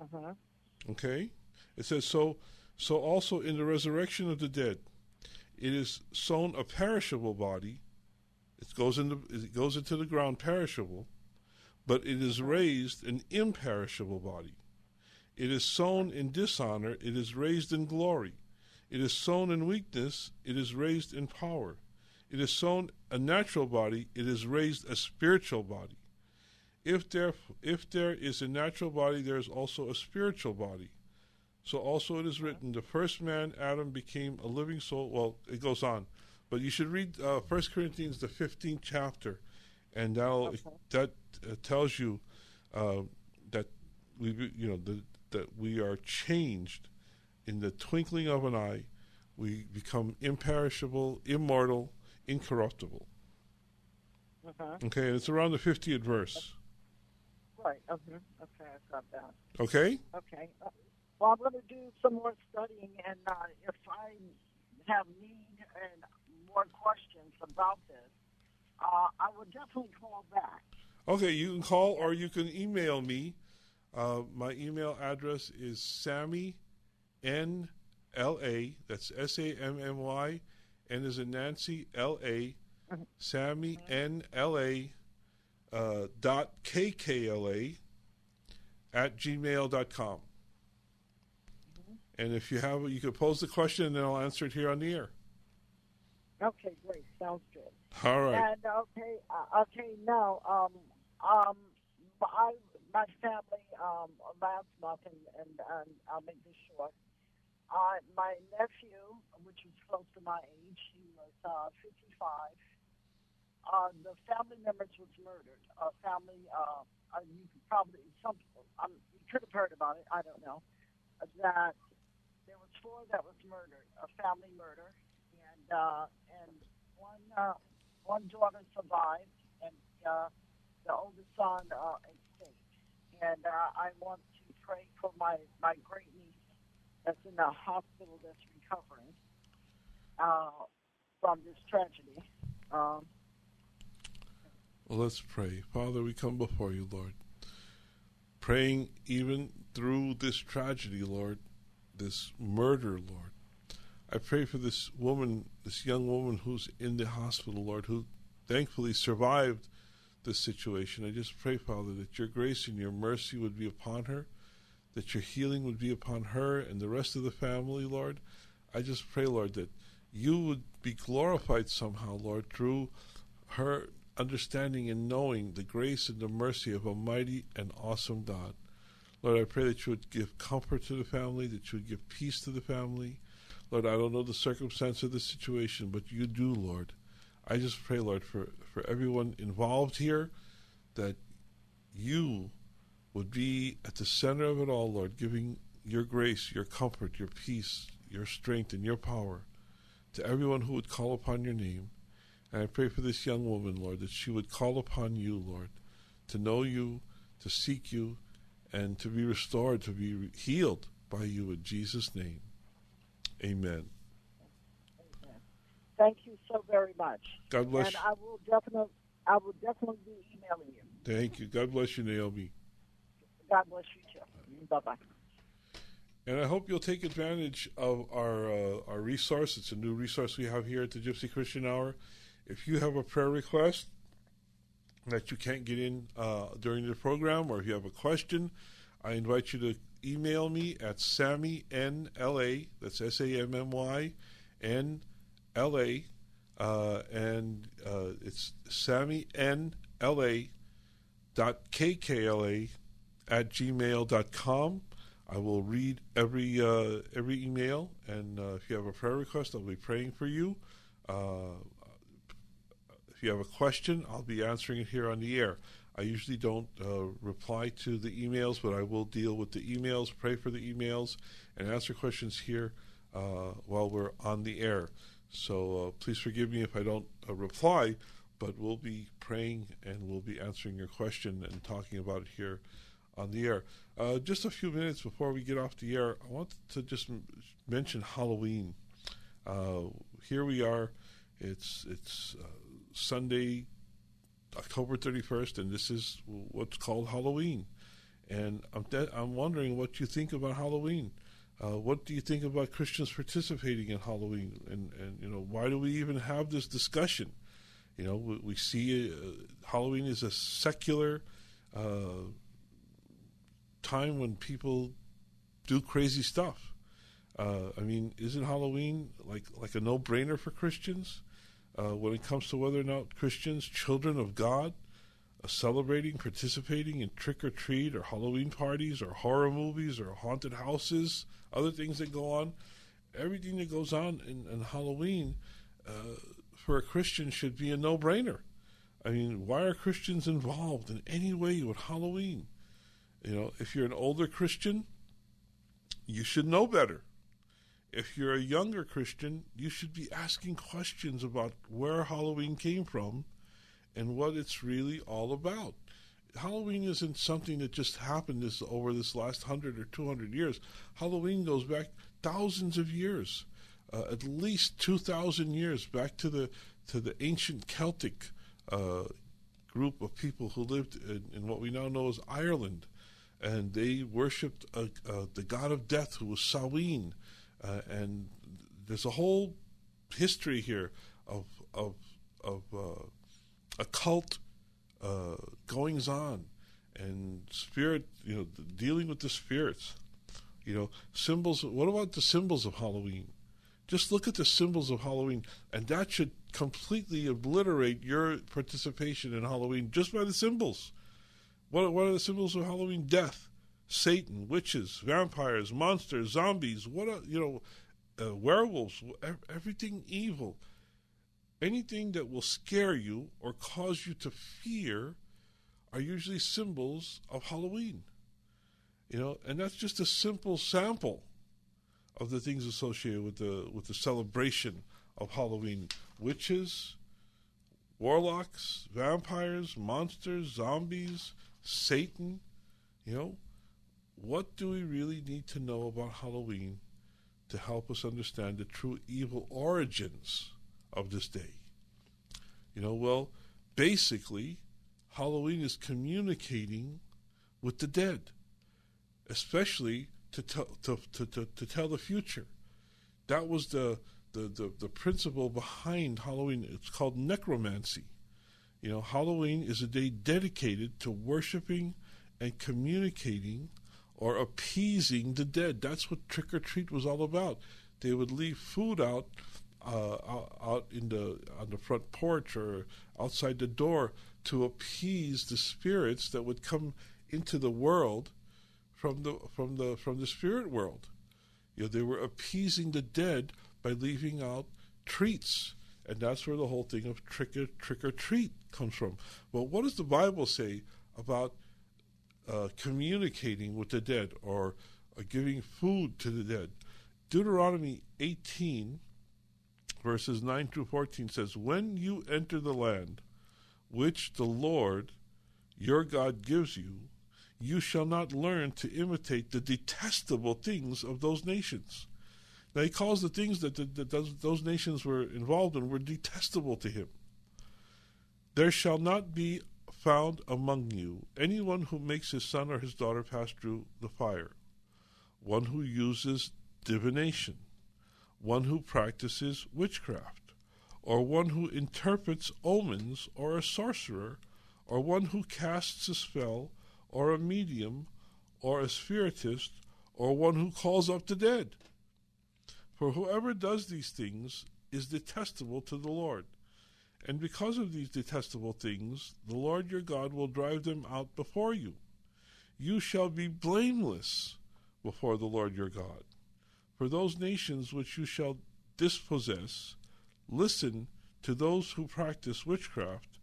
Mm-hmm. Okay? It says so so also in the resurrection of the dead, it is sown a perishable body. It goes into it goes into the ground perishable, but it is raised an imperishable body. It is sown in dishonor, it is raised in glory. It is sown in weakness, it is raised in power. It is sown a natural body, it is raised a spiritual body. If there if there is a natural body, there is also a spiritual body. So also it is written, the first man, Adam, became a living soul. Well, it goes on, but you should read uh, First Corinthians, the fifteenth chapter, and that'll, that uh, tells you uh, that we, you know, the, that we are changed in the twinkling of an eye. We become imperishable, immortal, incorruptible. Mm-hmm. Okay, and it's around the fiftieth verse. Right. Okay. Okay, I've got that. Okay. Okay. Uh, well, I'm going to do some more studying, and uh, if I have need and more questions about this, uh, I will definitely call back. Okay, you can call or you can email me. Uh, my email address is Sammy N L A. That's S A M M Y. N is in Nancy L A. Sammy N L A. Uh, dot K K L A. At gmail.com. And if you have, you could pose the question, and then I'll answer it here on the air. Okay, great. Sounds good. All right. And okay, uh, okay. Now, um, um, I my family um last month, and, and, and I'll make this short. Uh, my nephew, which was close to my age, he was uh, 55. Uh, the family members was murdered. A family, uh, uh, you could probably some um, you could have heard about it. I don't know that there was four that was murdered, a family murder, uh, and one uh, one daughter survived, and uh, the oldest son uh, escaped. And uh, I want to pray for my my great niece that's in the hospital that's recovering uh, from this tragedy. Um, Well, let's pray. Father, we come before you, Lord, praying even through this tragedy, Lord, this murder, Lord. I pray for this woman, this young woman who's in the hospital, Lord, who thankfully survived this situation. I just pray, Father, that your grace and your mercy would be upon her, that your healing would be upon her and the rest of the family, Lord. I just pray, Lord, that you would be glorified somehow, Lord, through her understanding and knowing the grace and the mercy of a mighty and awesome God. Lord, I pray that you would give comfort to the family, that you would give peace to the family. Lord, I don't know the circumstance of the situation, but you do, Lord. I just pray, Lord, for, for everyone involved here, that you would be at the center of it all, Lord, giving your grace, your comfort, your peace, your strength, and your power to everyone who would call upon your name. And I pray for this young woman, Lord, that she would call upon you, Lord, to know you, to seek you, and to be restored, to be healed by you in Jesus' name. Amen. Thank you so very much. God bless And you. I will definitely, I will definitely be emailing you. Thank you. God bless you, Naomi. God bless you too. Bye bye. And I hope you'll take advantage of our uh, our resource. It's a new resource we have here at the Gypsy Christian Hour. If you have a prayer request that you can't get in uh, during the program, or if you have a question, I invite you to email me at Sammy N L A. That's S A M M Y N L A, uh, and uh, it's Sammy N L A dot kkla at gmail.com. I will read every uh, every email, and uh, if you have a prayer request, I'll be praying for you. Uh, if you have a question, I'll be answering it here on the air. I usually don't uh, reply to the emails, but I will deal with the emails, pray for the emails, and answer questions here uh, while we're on the air. So uh, please forgive me if I don't uh, reply, but we'll be praying and we'll be answering your question and talking about it here on the air. Uh, just a few minutes before we get off the air, I want to just m- mention Halloween. Uh, here we are. It's it's Sunday, October thirty first, and this is what's called Halloween. And I'm de- I'm wondering what you think about Halloween. Uh, what do you think about Christians participating in Halloween? And and you know why do we even have this discussion? You know we, we see uh, Halloween is a secular uh, time when people do crazy stuff. Uh, I mean, isn't Halloween like like a no brainer for Christians uh, when it comes to whether or not Christians, children of God, are celebrating, participating in trick or treat or Halloween parties or horror movies or haunted houses, other things that go on? Everything that goes on in, in Halloween uh, for a Christian should be a no brainer. I mean, why are Christians involved in any way with Halloween? You know, if you're an older Christian, you should know better. If you're a younger Christian, you should be asking questions about where Halloween came from and what it's really all about. Halloween isn't something that just happened this over this last 100 or 200 years. Halloween goes back thousands of years. Uh, at least 2000 years back to the to the ancient Celtic uh, group of people who lived in, in what we now know as Ireland and they worshipped uh, uh, the god of death, who was Samhain. Uh, and there's a whole history here of of of uh, occult uh, goings on and spirit, you know, dealing with the spirits. You know, symbols. What about the symbols of Halloween? Just look at the symbols of Halloween, and that should completely obliterate your participation in Halloween just by the symbols. What, what are the symbols of Halloween? Death, Satan, witches, vampires, monsters, zombies. What are, you know, uh, werewolves? Everything evil. Anything that will scare you or cause you to fear are usually symbols of Halloween. You know, and that's just a simple sample of the things associated with the with the celebration of Halloween. Witches, warlocks, vampires, monsters, zombies, Satan, you know, what do we really need to know about Halloween to help us understand the true evil origins of this day? You know, well, basically, Halloween is communicating with the dead, especially to tell, to, to, to, to tell the future. That was the, the, the, the principle behind Halloween. It's called necromancy. You know, Halloween is a day dedicated to worshiping and communicating or appeasing the dead. That's what trick or treat was all about. They would leave food out, uh, out in the on the front porch or outside the door to appease the spirits that would come into the world from the from the from the spirit world. You know, they were appeasing the dead by leaving out treats, and that's where the whole thing of trick or trick or treat comes from. Well, what does the Bible say about uh, communicating with the dead or uh, giving food to the dead? Deuteronomy 18, verses 9 through 14 says, When you enter the land which the Lord your God gives you, you shall not learn to imitate the detestable things of those nations. Now, he calls the things that, that, that those, those nations were involved in were detestable to him. There shall not be found among you anyone who makes his son or his daughter pass through the fire, one who uses divination, one who practices witchcraft, or one who interprets omens, or a sorcerer, or one who casts a spell, or a medium, or a spiritist, or one who calls up the dead. For whoever does these things is detestable to the Lord. And because of these detestable things, the Lord your God will drive them out before you. You shall be blameless before the Lord your God. For those nations which you shall dispossess, listen to those who practice witchcraft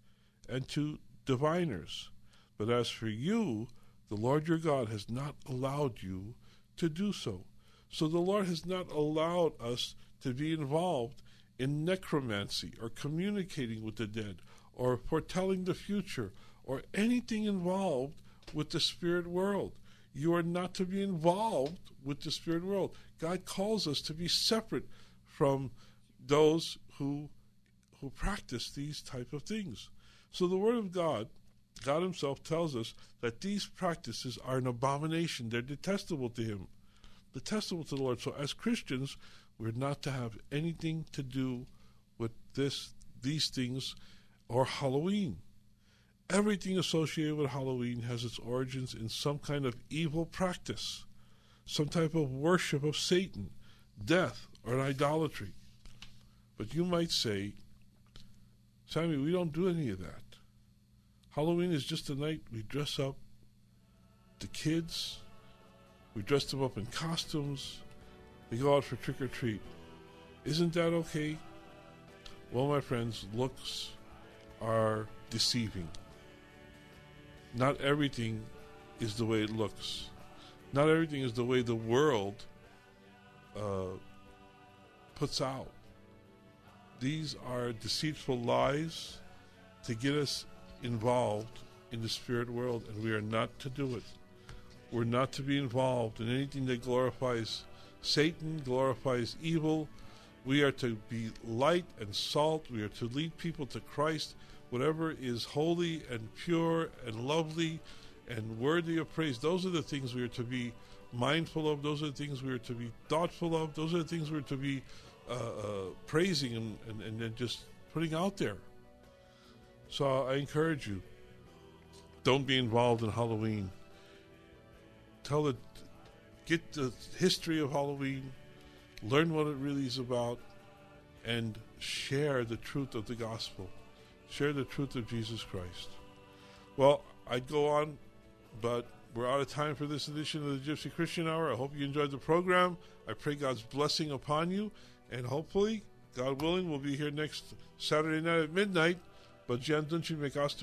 and to diviners. But as for you, the Lord your God has not allowed you to do so. So the Lord has not allowed us to be involved in necromancy or communicating with the dead or foretelling the future or anything involved with the spirit world. You are not to be involved with the spirit world. God calls us to be separate from those who who practice these type of things. So the word of God, God himself tells us that these practices are an abomination. They're detestable to him. Detestable to the Lord. So as Christians, we're not to have anything to do with this these things or Halloween. Everything associated with Halloween has its origins in some kind of evil practice, some type of worship of Satan, death, or idolatry. But you might say, Sammy, we don't do any of that. Halloween is just a night we dress up the kids, we dress them up in costumes, they go out for trick or treat. Isn't that okay? Well, my friends, looks are deceiving. Not everything is the way it looks. Not everything is the way the world uh, puts out. These are deceitful lies to get us involved in the spirit world, and we are not to do it. We're not to be involved in anything that glorifies Satan, glorifies evil. We are to be light and salt. We are to lead people to Christ. Whatever is holy and pure and lovely and worthy of praise, those are the things we are to be mindful of. Those are the things we are to be thoughtful of. Those are the things we're to be uh, uh, praising and, and, and just putting out there. So I encourage you don't be involved in Halloween. Tell it, get the history of Halloween, learn what it really is about, and share the truth of the gospel. Share the truth of Jesus Christ. Well, I'd go on, but we're out of time for this edition of the Gypsy Christian Hour. I hope you enjoyed the program. I pray God's blessing upon you, and hopefully, God willing, we'll be here next Saturday night at midnight. But Jantunch make us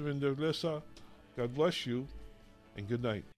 God bless you, and good night.